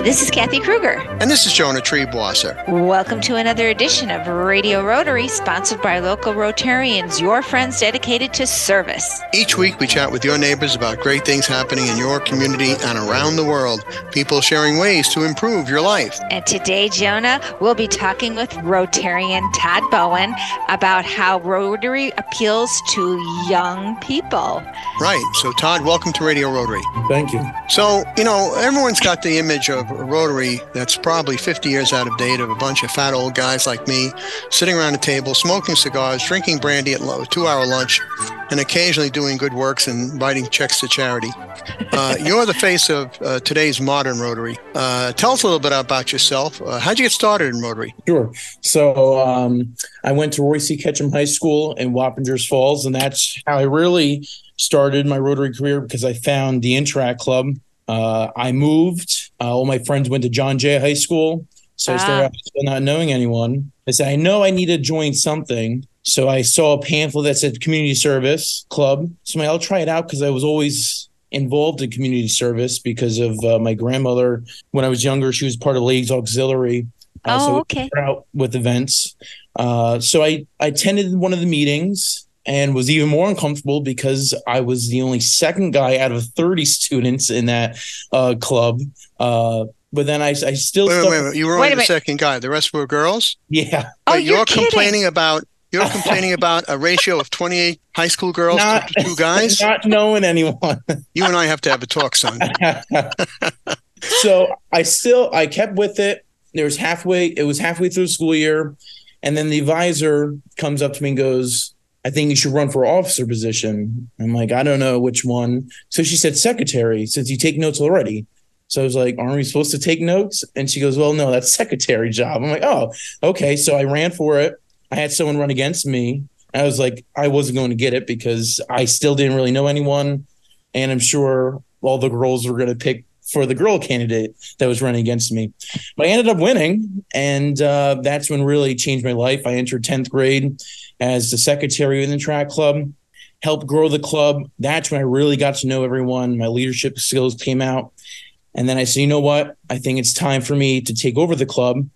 Hi, this is Kathy Kruger. And this is Jonah Triebwasser. Welcome to another edition of Radio Rotary, sponsored by local Rotarians, your friends dedicated to service. Each week, we chat with your neighbors about great things happening in your community and around the world, people sharing ways to improve your life. And today, Jonah, we'll be talking with Rotarian Todd Bowen about how Rotary appeals to young people. Right. So, Todd, welcome to Radio Rotary. Thank you. So, you know, everyone's got the image of Rotary that's probably 50 years out of date of a bunch of fat old guys like me sitting around a table, smoking cigars, drinking brandy at a two hour lunch, and occasionally doing good works and writing checks to charity. Uh, you're the face of uh, today's modern Rotary. Uh, tell us a little bit about yourself. Uh, how'd you get started in Rotary? Sure. So um, I went to Roy C. Ketchum High School in Wappingers Falls, and that's how I really started my Rotary career because I found the Interact Club. Uh, I moved. Uh, all my friends went to John Jay High School. So I started not knowing anyone. I said, I know I need to join something. So I saw a pamphlet that said community service club. So I'll try it out because I was always involved in community service because of uh, my grandmother. When I was younger, she was part of Ladies Auxiliary. Uh, oh, so okay. Out with events. Uh, so I, I attended one of the meetings and was even more uncomfortable because I was the only second guy out of 30 students in that uh, club. Uh, but then I, I still. Wait, wait, wait, You were only the second guy. The rest were girls? Yeah. Oh, you're, you're complaining about you're complaining about a ratio of 28 high school girls not, to two guys? Not knowing anyone. you and I have to have a talk, son. so I still I kept with it. There was halfway, it was halfway through the school year. And then the advisor comes up to me and goes, I think you should run for officer position. I'm like, I don't know which one. So she said secretary, since you take notes already. So I was like, aren't we supposed to take notes? And she goes, well, no, that's secretary job. I'm like, oh, okay. So I ran for it. I had someone run against me. I was like, I wasn't going to get it because I still didn't really know anyone. And I'm sure all the girls were going to pick for the girl candidate that was running against me. But I ended up winning. And uh, that's when really changed my life. I entered 10th grade as the secretary of the Interact club, helped grow the club. That's when I really got to know everyone. My leadership skills came out. And then I said, you know what? I think it's time for me to take over the club.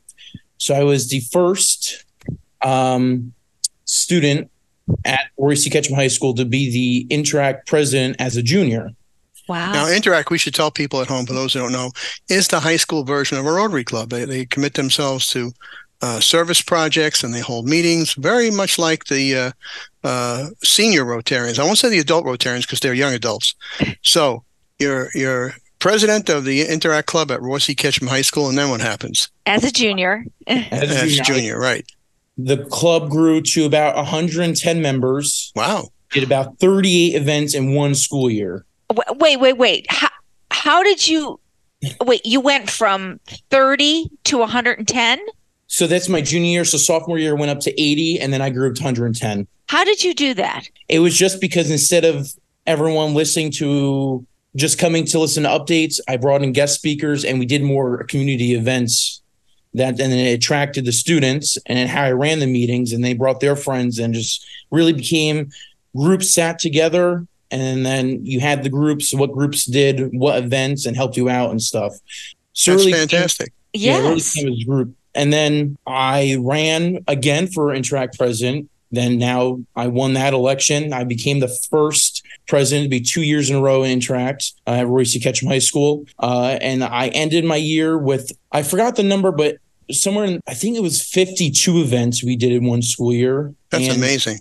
So I was the first um, student at Roy C. Ketchum High School to be the Interact president as a junior. Wow. Now, Interact, we should tell people at home, for those who don't know, is the high school version of a Rotary Club. They, they commit themselves to uh, service projects and they hold meetings very much like the uh, uh, senior Rotarians. I won't say the adult Rotarians because they're young adults. So you're, you're president of the Interact Club at Roy C. Ketchum High School, and then what happens? As a junior. As, As a junior, junior, right the club grew to about 110 members. Wow. Did about 38 events in one school year. Wait, wait, wait. How, how did you wait? You went from 30 to 110? So that's my junior year. So sophomore year went up to 80, and then I grew up to 110. How did you do that? It was just because instead of everyone listening to just coming to listen to updates, I brought in guest speakers and we did more community events that and then it attracted the students and how I ran the meetings and they brought their friends and just really became groups sat together and then you had the groups what groups did what events and helped you out and stuff so That's really fantastic became, yes. yeah really became a group and then I ran again for Interact president then now I won that election. I became the first president to be two years in a row in Interact uh, at Roy C. Ketchum High School. Uh, and I ended my year with, I forgot the number, but somewhere in, I think it was 52 events we did in one school year. That's and, amazing.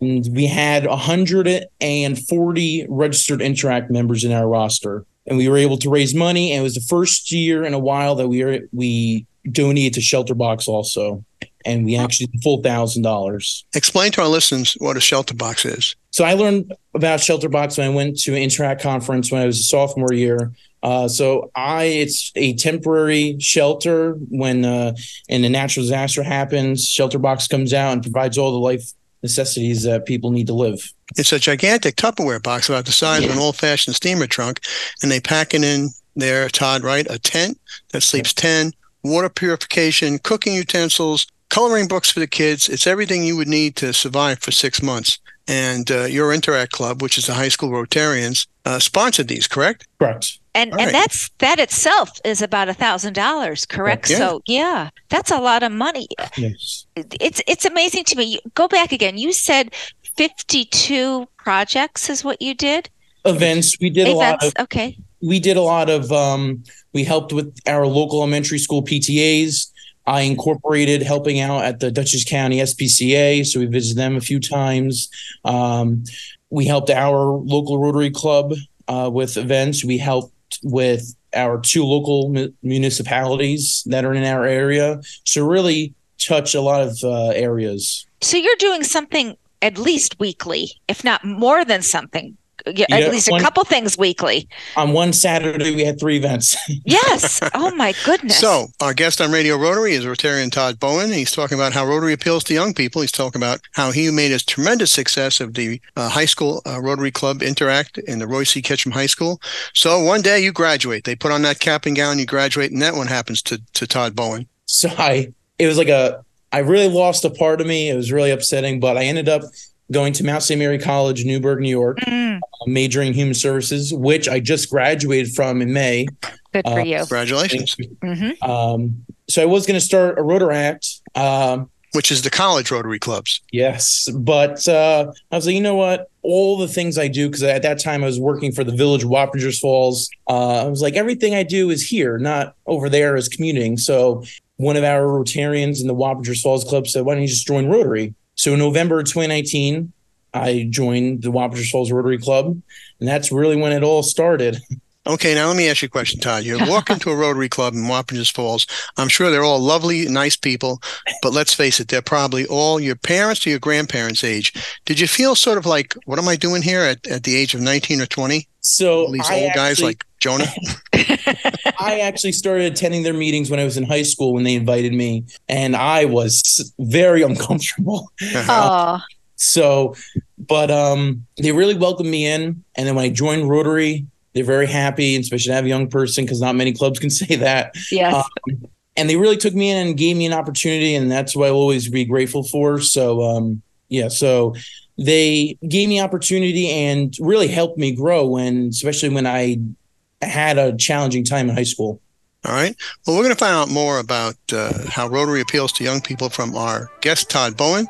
And we had 140 registered Interact members in our roster. And we were able to raise money. And it was the first year in a while that we were, we donated to Shelter Box also. And we actually full thousand dollars. Explain to our listeners what a shelter box is. So I learned about shelter box when I went to an Interact conference when I was a sophomore year. Uh, so I, it's a temporary shelter when uh, and a natural disaster happens. Shelter box comes out and provides all the life necessities that people need to live. It's a gigantic Tupperware box about the size yeah. of an old-fashioned steamer trunk, and they pack it in there, Todd. Right, a tent that sleeps ten, water purification, cooking utensils, coloring books for the kids. It's everything you would need to survive for six months and uh, your Interact Club, which is the high school Rotarians, uh, sponsored these, correct? Correct. And All and right. that's that itself is about a thousand dollars, correct? Yeah. So yeah, that's a lot of money. Yes. It's it's amazing to me. Go back again. You said fifty-two projects is what you did. Events. We did a lot Events. of Okay. We did a lot of um, we helped with our local elementary school PTAs. I incorporated helping out at the Dutchess County SPCA, so we visited them a few times. Um, we helped our local Rotary Club uh, with events. We helped with our two local mu- municipalities that are in our area. So really touch a lot of uh, areas. So you're doing something at least weekly, if not more than something. Yeah, Yeah, at least a couple things weekly. On one Saturday, we had three events. Yes. Oh my goodness. So, our guest on Radio Rotary is Rotarian Todd Bowen. He's talking about how Rotary appeals to young people. He's talking about how he made a tremendous success of the uh, high school uh, Rotary Club Interact in the Roy C. Ketchum High School. So, one day you graduate. They put on that cap and gown, you graduate, and that one happens to, to Todd Bowen. so I it was like a I really lost a part of me. It was really upsetting, but I ended up going to Mount St. Mary College, Newburgh, New York, Mm, majoring in human services, which I just graduated from in May. good for Uh, you. Congratulations. hmm Um, so I was going to start a Rotaract. Um, Which is the college Rotary clubs. yes, but uh, I was like, you know what? All the things I do, because at that time I was working for the village of Wappingers Falls. Uh, I was like, everything I do is here, not over there as commuting. So one of our Rotarians in the Wappingers Falls Club said, why don't you just join Rotary? So November of 2019, I joined the Wappingers Falls Rotary Club, and that's really when it all started. Okay, now let me ask you a question, Todd. You walk into a Rotary Club in Wappingers Falls. I'm sure they're all lovely, nice people, but let's face it, they're probably all your parents or your grandparents' age. Did you feel sort of like, what am I doing here at, at the age of 19 or 20? So All these I old guys like Jonah? I actually started attending their meetings when I was in high school when they invited me, and I was very uncomfortable. Oh, So, but um, they really welcomed me in, and then when I joined Rotary, they're very happy, and especially to have a young person because not many clubs can say that. yes. And they really took me in and gave me an opportunity, and that's what I'll always be grateful for. So, um, yeah, so they gave me opportunity and really helped me grow when, especially when I had a challenging time in high school. All right. Well, we're going to find out more about uh, how Rotary appeals to young people from our guest, Todd Bowen,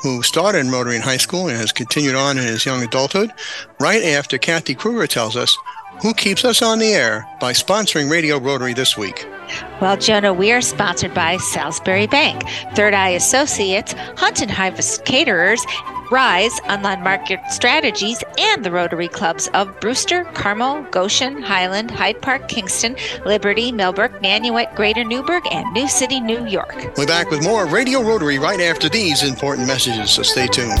who started in Rotary in high school and has continued on in his young adulthood, right after Kathy Kruger tells us who keeps us on the air by sponsoring Radio Rotary this week. Well, Jonah, we are sponsored by Salisbury Bank, Third Eye Associates, Hunt and Harvest Caterers, Rise Online Market Strategies, and the Rotary Clubs of Brewster, Carmel, Goshen, Highland, Hyde Park, Kingston, Liberty, Millbrook, Nanuet, Greater Newburgh, and New City, New York. We're back with more Radio Rotary right after these important messages, so stay tuned.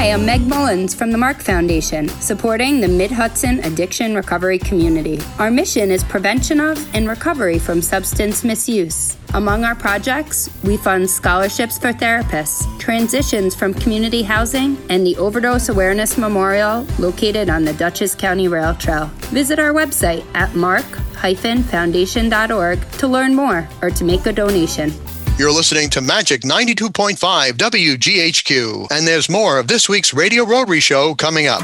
Hi, I'm Meg Mullins from the Mark Foundation, supporting the Mid Hudson addiction recovery community. Our mission is prevention of and recovery from substance misuse. Among our projects, we fund scholarships for therapists, transitions from community housing, and the Overdose Awareness Memorial located on the Dutchess County Rail Trail. Visit our website at mark-foundation.org to learn more or to make a donation. You're listening to Magic 92.5 WGHQ, and there's more of this week's Radio Rotary Show coming up.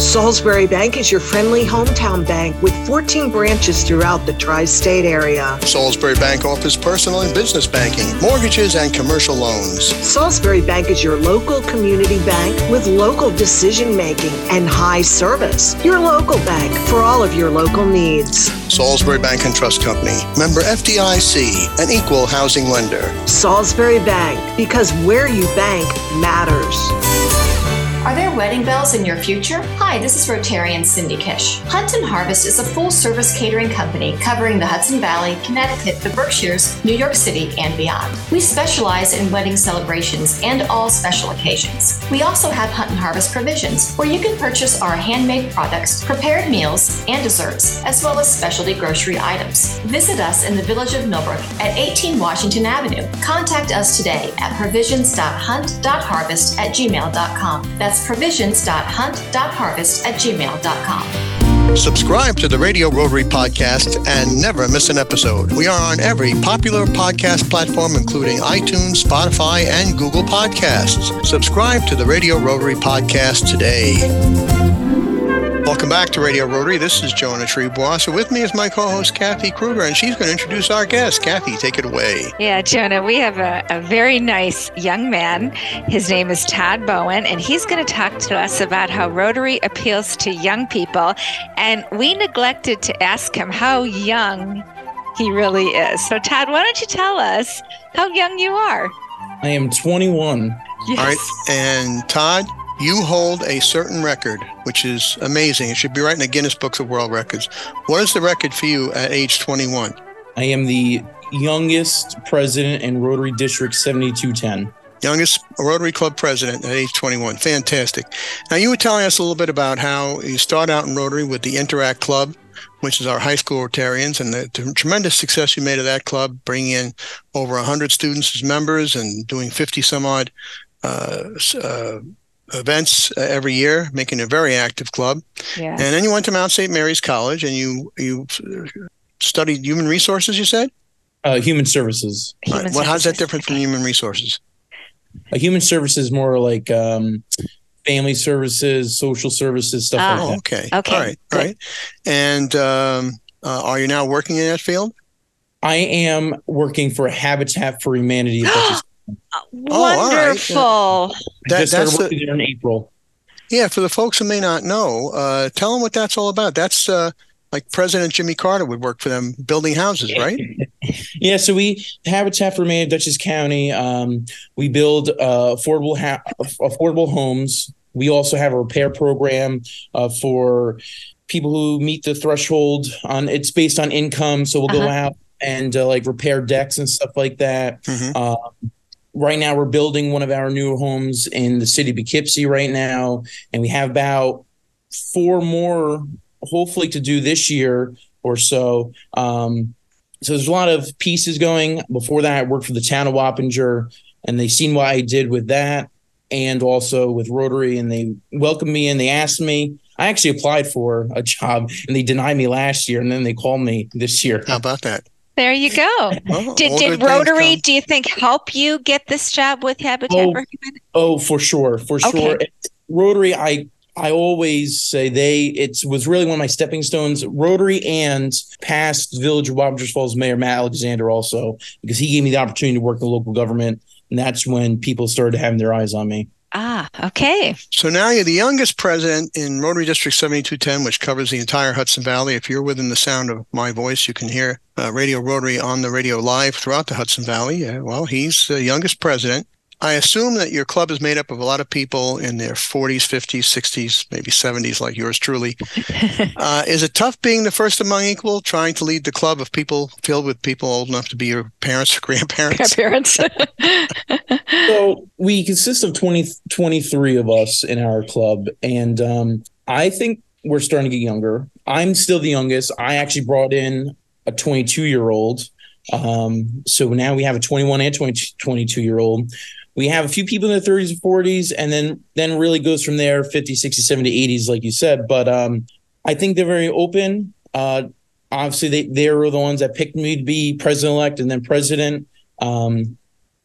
Salisbury Bank is your friendly hometown bank with 14 branches throughout the tri state area. Salisbury Bank offers personal and business banking, mortgages, and commercial loans. Salisbury Bank is your local community bank with local decision making and high service. Your local bank for all of your local needs. Salisbury Bank and Trust Company, member FDIC, an equal housing lender. Salisbury Bank, because where you bank matters. Are there wedding bells in your future? Hi, this is Rotarian Cindy Kish. Hunt and Harvest is a full service catering company covering the Hudson Valley, Connecticut, the Berkshires, New York City, and beyond. We specialize in wedding celebrations and all special occasions. We also have Hunt and Harvest provisions, where you can purchase our handmade products, prepared meals, and desserts, as well as specialty grocery items. Visit us in the village of Millbrook at 18 Washington Avenue. Contact us today at provisions.hunt.harvest at gmail.com. That's provisions.hunt.harvest at gmail.com. Subscribe to the Radio Rotary Podcast and never miss an episode. We are on every popular podcast platform, including iTunes, Spotify, and Google Podcasts. Subscribe to the Radio Rotary Podcast today. Welcome back to Radio Rotary. This is Jonah Triebwasser. So with me is my co-host Kathy Kruger, and she's going to introduce our guest. Kathy, take it away. Yeah, Jonah, we have a, a very nice young man. His name is Todd Bowen, and he's going to talk to us about how Rotary appeals to young people. And we neglected to ask him how young he really is. So, Todd, why don't you tell us how young you are? I am 21. Yes. All right, and Todd, you hold a certain record, which is amazing. It should be right in the Guinness Books of World Records. What is the record for you at age 21? I am the youngest president in Rotary District 7210. Youngest Rotary Club president at age 21. Fantastic. Now, you were telling us a little bit about how you start out in Rotary with the Interact Club, which is our high school Rotarians, and the, the tremendous success you made of that club, bringing in over 100 students as members and doing 50 some odd uh, uh, events uh, every year, making a very active club. Yeah. And then you went to Mount St. Mary's College and you you studied human resources. You said. Uh, human services. Human Right. Well, how's that different from human resources? Uh, human services is more like um, family services, social services, stuff. Oh, like okay. Okay, All right. All good. right. And um, uh, are you now working in that field? I am working for Habitat for Humanity. which is- all right. Wonderful. That- just started that's the- working there in April. Yeah. For the folks who may not know, uh, tell them what that's all about. That's uh, like President Jimmy Carter would work for them, building houses, right? Yeah, so we Habitat for Humanity, Dutchess County. Um, we build uh, affordable ha- affordable homes. We also have a repair program uh, for people who meet the threshold. On it's based on income, so we'll go Uh-huh. out and uh, like repair decks and stuff like that. Mhm. Um, right now, we're building one of our new homes in the city of Poughkeepsie right now, and we have about four more, hopefully, to do this year or so. Um, so there's a lot of pieces going. Before that, I worked for the town of Wappinger, and they seen what I did with that, and also with Rotary, and they welcomed me and they asked me. I actually applied for a job, and they denied me last year, and then they called me this year. How about that? There you go. Well, Did, did Rotary, come- do you think, help you get this job with Habitat Oh, for Humanity? Oh, for sure, for sure. Rotary, I I always say they it was really one of my stepping stones. Rotary and past Village of Wappingers Falls Mayor Matt Alexander also because he gave me the opportunity to work in the local government, and that's when people started having their eyes on me. Ah, okay. So now you're the youngest president in Rotary District 7210, which covers the entire Hudson Valley. If you're within the sound of my voice, you can hear uh, Radio Rotary on the radio live throughout the Hudson Valley. Uh, well, he's the youngest president. I assume that your club is made up of a lot of people in their 40s, 50s, 60s, maybe 70s, like yours truly. Uh, is it tough being the first among equal, trying to lead the club of people filled with people old enough to be your parents or grandparents? Parents. So we consist of 20, 23 of us in our club, and um, I think we're starting to get younger. I'm still the youngest. I actually brought in a 22 year old. Um, so now we have a 21 and 20, 22 year old. We have a few people in their 30s and 40s, and then then really goes from there 50, 60, 70, 80s, like you said. But um, I think they're very open. Uh, obviously, they, they were the ones that picked me to be president elect and then president. Um,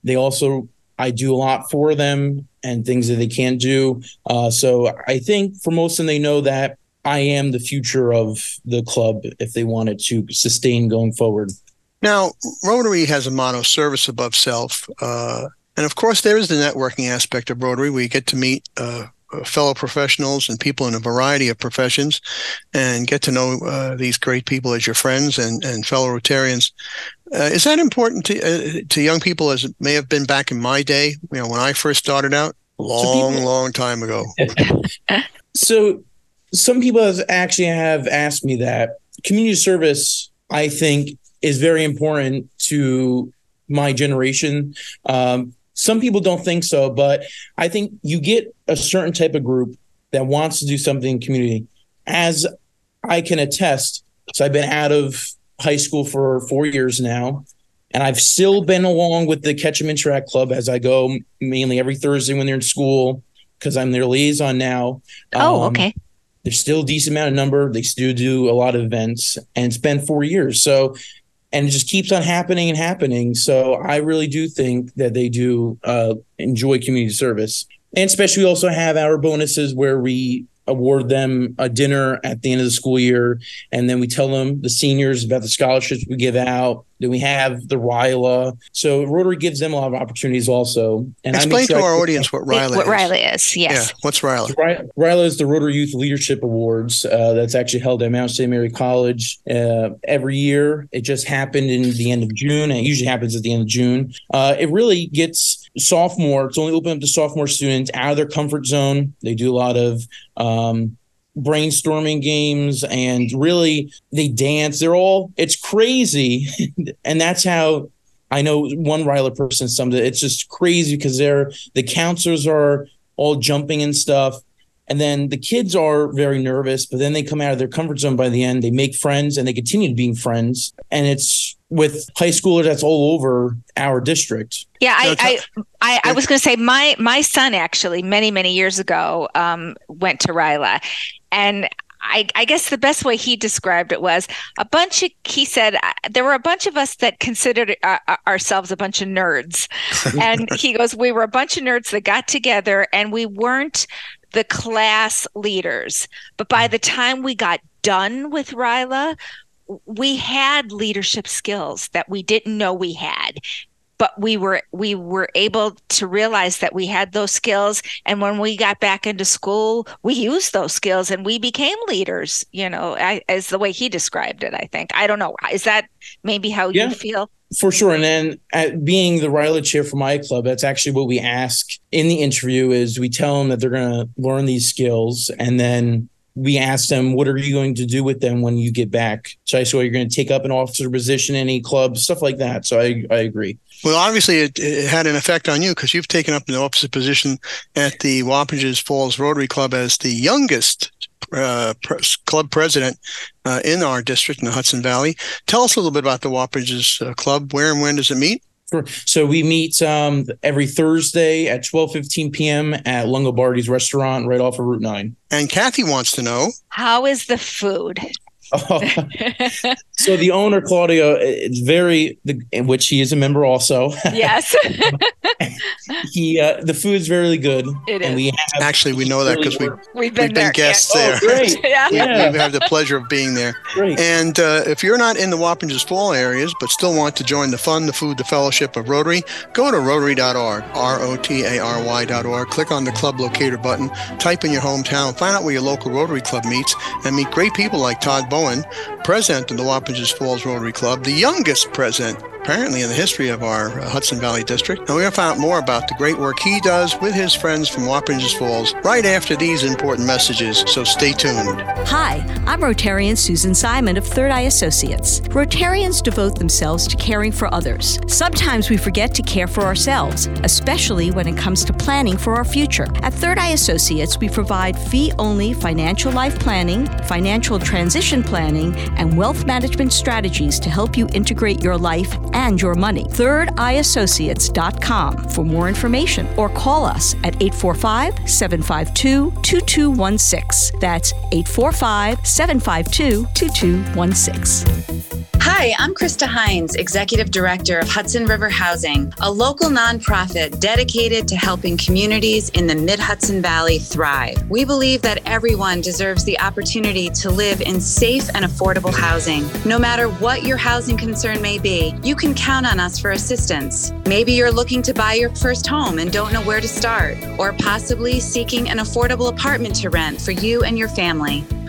they also I do a lot for them and things that they can't do. Uh, so I think for most of them, they know that I am the future of the club if they wanted to sustain going forward. Now, Rotary has a motto, service above self. Uh, and of course, there is the networking aspect of Rotary where you get to meet uh, fellow professionals and people in a variety of professions and get to know uh, these great people as your friends and, and fellow Rotarians. Uh, is that important to, uh, to young people as it may have been back in my day, you know, when I first started out? long, people- long time ago. So some people have actually have asked me that community service, I think, is very important to my generation. Um, some people don't think so, but I think you get a certain type of group that wants to do something in community. As I can attest, so I've been out of high school for four years now, and I've still been along with the Ketchum Interact Club as I go mainly every Thursday when they're in school because I'm their liaison now. Oh, Um, okay. there's still a decent amount of number. They still do a lot of events, and it's been four years. So, and it just keeps on happening and happening. So, I really do think that they do uh, enjoy community service, and especially we also have our bonuses where we award them a dinner at the end of the school year, and then we tell them the seniors about the scholarships we give out. Then we have the RYLA. So Rotary gives them a lot of opportunities also. And Explain sure to our put- audience what Wait, is. What RYLA is, yes. Yeah, what's RYLA? Ry- RYLA is the Rotary Youth Leadership Awards. Uh, that's actually held at Mount St. Mary College uh, every year. It just happened in the end of June, and it usually happens at the end of June. Uh, it really gets sophomore. It's only open up to sophomore students out of their comfort zone. They do a lot of um, brainstorming games, and really they dance. They're all. It's crazy, and that's how. I know one Ryla person summed it. It's just crazy because they're the counselors are all jumping and stuff. And then the kids are very nervous, but then they come out of their comfort zone by the end. They make friends and they continue to being friends. And it's with high schoolers that's all over our district. Yeah, So I, I, I, I was going to say my my son actually many many years ago um, went to Ryla, and I, I guess the best way he described it was a bunch of. He said uh, there were a bunch of us that considered uh, uh, ourselves a bunch of nerds, and he goes, we were a bunch of nerds that got together, and we weren't the class leaders, but by the time we got done with Ryla, we had leadership skills that we didn't know we had but we were we were able to realize that we had those skills and when we got back into school we used those skills and we became leaders you know I, as the way he described it i think i don't know is that maybe how Yeah. you feel For sure. And then at being the RYLA chair for my club, that's actually what we ask in the interview is we tell them that they're going to learn these skills and then we asked them, what are you going to do with them when you get back? So I saw you're going to take up an officer position in any club, stuff like that. So I, I agree. Well, obviously, it, it had an effect on you because you've taken up an officer position at the Wappingers Falls Rotary Club as the youngest uh, pres- club president uh, in our district in the Hudson Valley. Tell us a little bit about the Wappingers uh, Club. Where and when does it meet? Sure. So we meet um, every Thursday at 12:15 p.m. at Longobardi's restaurant right off of Route 9. And Kathy wants to know. how is the food so the owner Claudio is very the in which he is a member also. yes he uh, the food's very good. It and is. we have Actually, we know that because we, we've been we've there been guests Oh, there. great. yeah We, Yeah. we have the pleasure of being there. Great. And uh, if you're not in the Wappingers Fall areas but still want to join the fun, the food, the fellowship of Rotary, go to rotary.org, R O T A R Y.org. Click on the club locator button, type in your hometown, find out where your local Rotary Club meets, and meet great people like Todd Bowen, president of the Wappingers Falls Rotary Club, the youngest president apparently in the history of our uh, Hudson Valley district. And we're going to find out more about the great work he does with his friends from Wappingers Falls right after these important messages. So stay tuned. Hi, I'm Rotarian Susan Simon of Third Eye Associates. Rotarians devote themselves to caring for others. Sometimes we forget to care for ourselves, especially when it comes to planning for our future. At Third Eye Associates, we provide fee only financial life planning, financial transition planning, and wealth management strategies to help you integrate your life and your money. ThirdEyeAssociates.com for more information or call us at 845 752 2216. That's 845 752 2216. Hi, I'm Krista Hines, Executive Director of Hudson River Housing, a local nonprofit dedicated to helping communities in the Mid Hudson Valley thrive. We believe that everyone deserves the opportunity to live in safe and affordable housing. No matter what your housing concern may be, you can count on us for assistance. Maybe you're looking to buy your first home and don't know where to start, or possibly seeking an affordable apartment to rent for you and your family.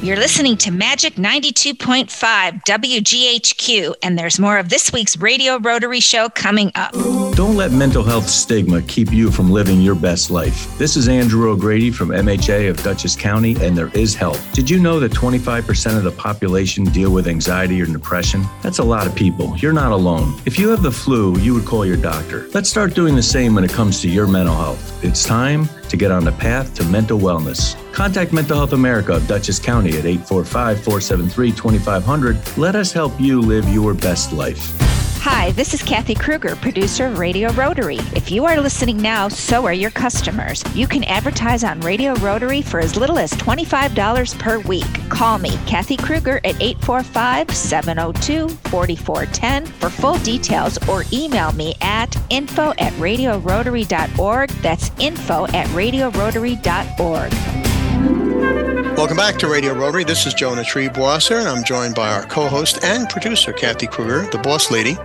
You're listening to Magic 92.5 WGHQ, and there's more of this week's Radio Rotary Show coming up. Don't let mental health stigma keep you from living your best life. This is Andrew O'Grady from MHA of Dutchess County, and there is help. Did you know that 25% of the population deal with anxiety or depression? That's a lot of people. You're not alone. If you have the flu, you would call your doctor. Let's start doing the same when it comes to your mental health. It's time to get on the path to mental wellness. Contact Mental Health America of Dutchess County at 845 473 2500. Let us help you live your best life. Hi, this is Kathy Kruger, producer of Radio Rotary. If you are listening now, so are your customers. You can advertise on Radio Rotary for as little as $25 per week. Call me, Kathy Kruger, at 845 702 4410 for full details or email me at info at radiorotary.org. That's info at radiorotary.org. Welcome back to Radio Rotary. This is Jonah Triebwasser, and I'm joined by our co-host and producer, Kathy Kruger, the boss lady.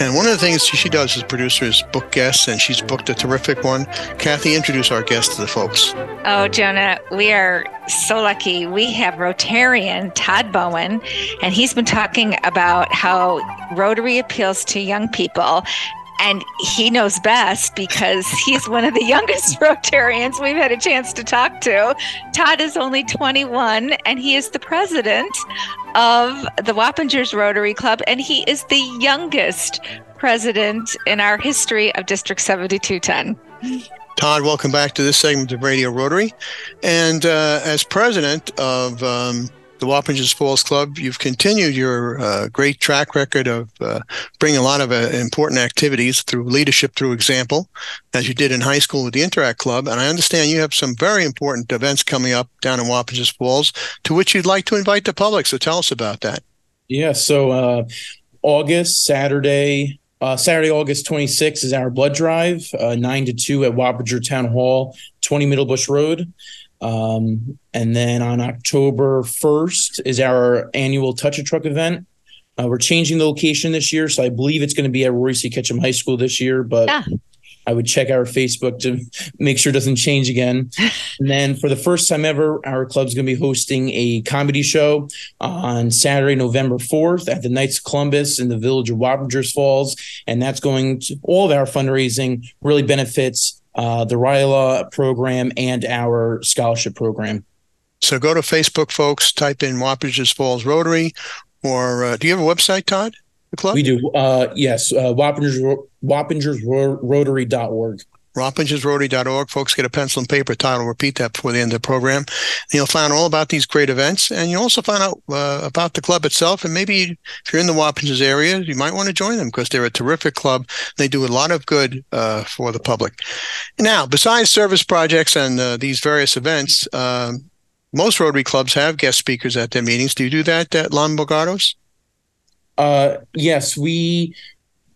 And one of the things she does as producer is book guests, and she's booked a terrific one. Kathy, introduce our guest to the folks. Oh, Jonah, we are so lucky. We have Rotarian Todd Bowen, and he's been talking about how Rotary appeals to young people and he knows best because he's one of the youngest Rotarians we've had a chance to talk to. Todd is only 21 and he is the president of the Wappingers Rotary Club, and he is the youngest president in our history of District 7210. Todd, welcome back to this segment of Radio Rotary. And uh, as president of um, the Wappingers Falls Club. You've continued your uh, great track record of uh, bringing a lot of uh, important activities through leadership through example, as you did in high school with the Interact Club. And I understand you have some very important events coming up down in Wappingers Falls to which you'd like to invite the public. So tell us about that. Yeah. So uh, August, Saturday, uh, Saturday, August 26th is our blood drive, uh, 9 to 2 at Wappinger Town Hall, 20 Middlebush Road. Um, and then on October 1st is our annual Touch a Truck event. Uh, we're changing the location this year, so I believe it's going to be at Roy C. Ketchum High School this year, but yeah. I would check our Facebook to make sure it doesn't change again. and then for the first time ever, our club's going to be hosting a comedy show on Saturday, November 4th at the Knights of Columbus in the village of Wappingers Falls. And that's going to all of our fundraising really benefits uh, the RILA program, and our scholarship program. So go to Facebook, folks, type in Wappingers Falls Rotary, or uh, do you have a website, Todd? The club? We do. Uh, yes, uh, Wappingers, WappingersRotary.org wappingersrotary.org. Folks, get a pencil and paper. Todd will repeat that before the end of the program. And you'll find all about these great events, and you'll also find out uh, about the club itself. And maybe if you're in the Wappingers area, you might want to join them because they're a terrific club. They do a lot of good uh, for the public. Now, besides service projects and uh, these various events, um, most Rotary clubs have guest speakers at their meetings. Do you do that at Lombardo's? Uh, yes, we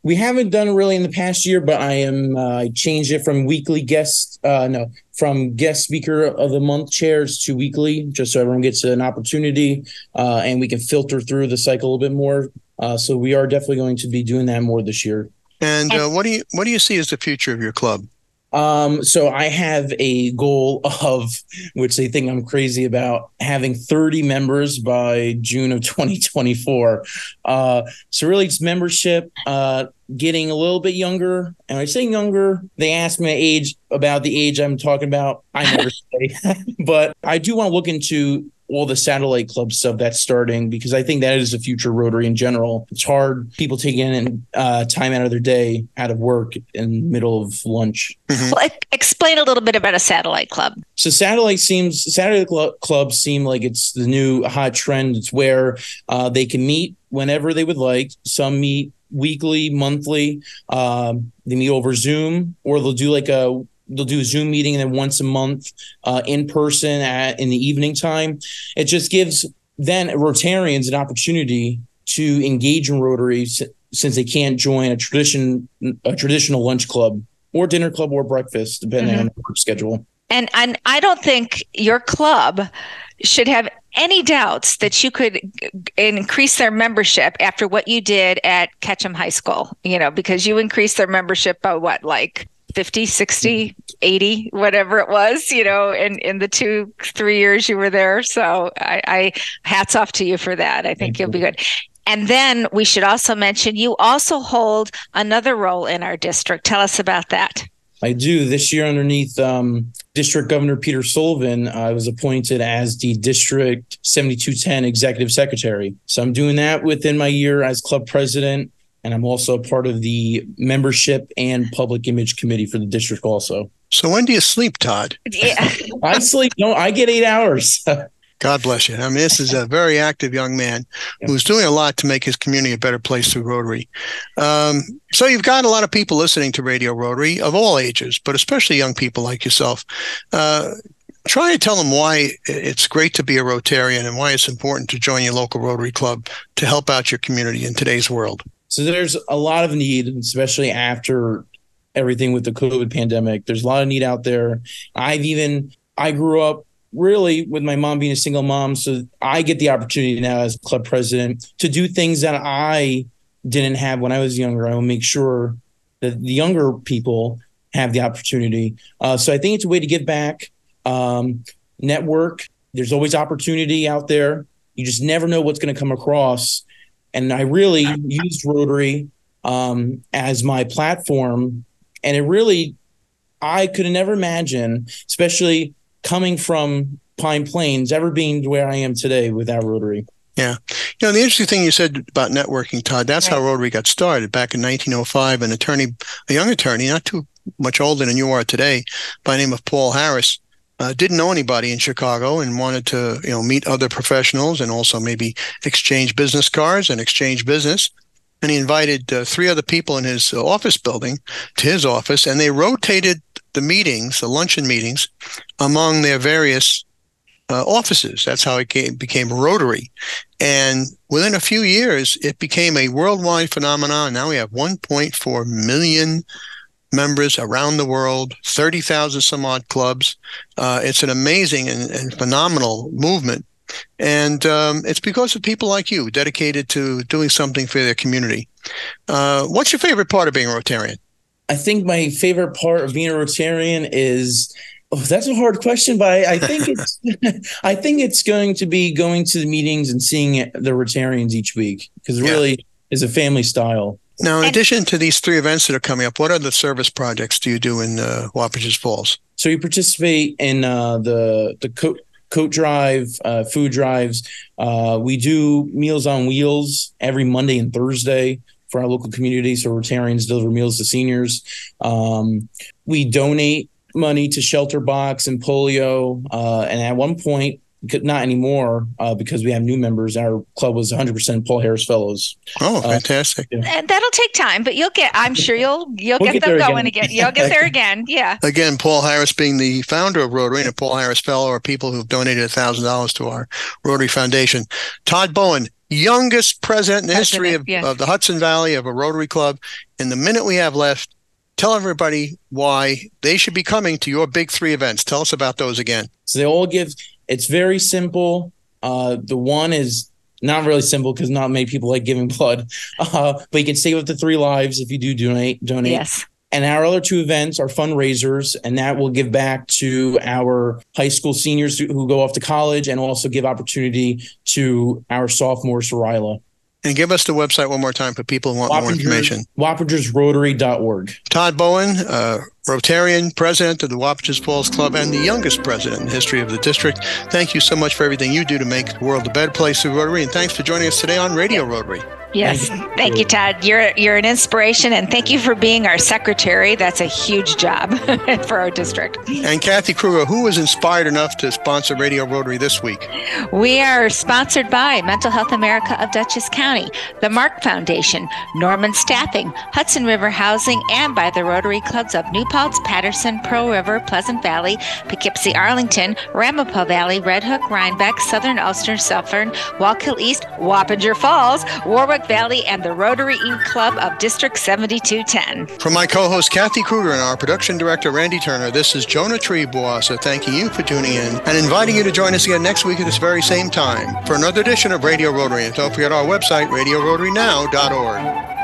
we haven't done it really in the past year, but I am uh, I changed it from weekly guest uh, no from guest speaker of the month chairs to weekly, just so everyone gets an opportunity uh, and we can filter through the cycle a little bit more. Uh, so we are definitely going to be doing that more this year. And uh, what do you what do you see as the future of your club? Um, so I have a goal of which they think I'm crazy about having 30 members by June of 2024. Uh, so really it's membership, uh, getting a little bit younger. And I say younger, they ask me age about the age I'm talking about. I never say, but I do want to look into all the satellite club stuff that's starting because I think that is the future Rotary in general. It's hard people taking uh, time out of their day out of work in the middle of lunch. Mm-hmm. Well, explain a little bit about a satellite club. So satellite seems satellite cl- clubs seem like it's the new hot trend. It's where uh, they can meet whenever they would like. Some meet weekly, monthly. Um, they meet over Zoom, or they'll do like a they'll do a Zoom meeting and then once a month uh, in person at in the evening time. It just gives then Rotarians an opportunity to engage in Rotary since they can't join a tradition a traditional lunch club or dinner club or breakfast depending mm-hmm. on the work schedule. And and I don't think your club should have any doubts that you could increase their membership after what you did at Ketchum High School, you know, because you increased their membership by what, like 50, 60, 80, whatever it was, you know, in, in the two, three years you were there. So I, I hats off to you for that. I think Thank you'll you. be good. And then we should also mention you also hold another role in our district. Tell us about that. I do. This year, underneath um, District Governor Peter Sullivan, I was appointed as the District 7210 Executive Secretary. So I'm doing that within my year as club president. And I'm also part of the membership and public image committee for the district, also. So when do you sleep, Todd? Yeah. I sleep. No, I get eight hours. God bless you. I mean, this is a very active young man who's doing a lot to make his community a better place through Rotary. Um, so you've got a lot of people listening to Radio Rotary of all ages, but especially young people like yourself. Uh, try to tell them why it's great to be a Rotarian and why it's important to join your local Rotary Club to help out your community in today's world. So there's a lot of need, especially after everything with the COVID pandemic. There's a lot of need out there. I've even I grew up really with my mom being a single mom so i get the opportunity now as club president to do things that i didn't have when i was younger. I will make sure that the younger people have the opportunity. Uh, so i think it's a way to give back um, network. There's always opportunity out there. You just never know what's going to come across and i really used rotary um, as my platform and it really i could never imagined especially coming from Pine Plains ever being where I am today without Rotary. Yeah. You know, the interesting thing you said about networking, Todd, that's right. how Rotary got started back in 1905. An attorney, a young attorney, not too much older than you are today, by name of Paul Harris, uh, didn't know anybody in Chicago and wanted to, you know, meet other professionals and also maybe exchange business cards and exchange business. And he invited uh, three other people in his office building to his office, and they rotated the meetings, the luncheon meetings, among their various uh, offices. That's how it came, became Rotary. And within a few years, it became a worldwide phenomenon. Now we have 1.4 million members around the world, 30,000 some odd clubs. Uh, it's an amazing and, and phenomenal movement. And um, it's because of people like you dedicated to doing something for their community. Uh, what's your favorite part of being a Rotarian? I think my favorite part of being a Rotarian is oh, that's a hard question, but I, I think it's I think it's going to be going to the meetings and seeing the Rotarians each week because it yeah. really is a family style. Now, in addition to these three events that are coming up, what other service projects do you do in uh, Wappingers Falls? So you participate in uh, the the coat coat drive, uh, food drives. Uh, we do Meals on Wheels every Monday and Thursday for our local community. So Rotarians deliver meals to seniors. Um, we donate money to Shelter Box and Polio. Uh, and at one point, not anymore uh, because we have new members. Our club was 100% Paul Harris Fellows. Oh, uh, fantastic! Uh, that'll take time, but you'll get. I'm sure you'll you'll we'll get, get, them going again. again. You'll get there again. Yeah. Again, Paul Harris being the founder of Rotary and a Paul Harris Fellow are people who've donated thousand dollars to our Rotary Foundation. Todd Bowen, youngest president in the president, history of, yes. of the Hudson Valley of a Rotary Club. In the minute we have left, tell everybody why they should be coming to your big three events. Tell us about those again. So they all give. It's very simple. Uh, the one is not really simple because not many people like giving blood, uh, but you can save up to three lives if you do donate. Donate. Yes. And our other two events are fundraisers, and that will give back to our high school seniors who go off to college and also give opportunity to our sophomores to RYLA. And give us the website one more time for people who want Wappingers, more information. WappingersRotary.org. Todd Bowen, uh, Rotarian, president of the Wappingers Falls Club, and the youngest president in the history of the district. Thank you so much for everything you do to make the world a better place through Rotary. And thanks for joining us today on Radio Rotary. Yes, thank, thank you, Todd. You're you're an inspiration, and thank you for being our secretary. That's a huge job for our district. And Kathy Kruger, who was inspired enough to sponsor Radio Rotary this week? We are sponsored by Mental Health America of Dutchess County, the Mark Foundation, Norman Staffing, Hudson River Housing, and by the Rotary Clubs of New Paltz, Patterson, Pearl River, Pleasant Valley, Poughkeepsie, Arlington, Ramapo Valley, Red Hook, Rhinebeck, Southern Ulster, Suffern, Wallkill East, Wappinger Falls, Warwick Valley, and the Rotary Club of District 7210. From my co host Kathy Kruger and our production director Randy Turner, this is Jonah Triebwasser thanking you for tuning in and inviting you to join us again next week at this very same time for another edition of Radio Rotary. And don't forget our website, radiorotarynow.org.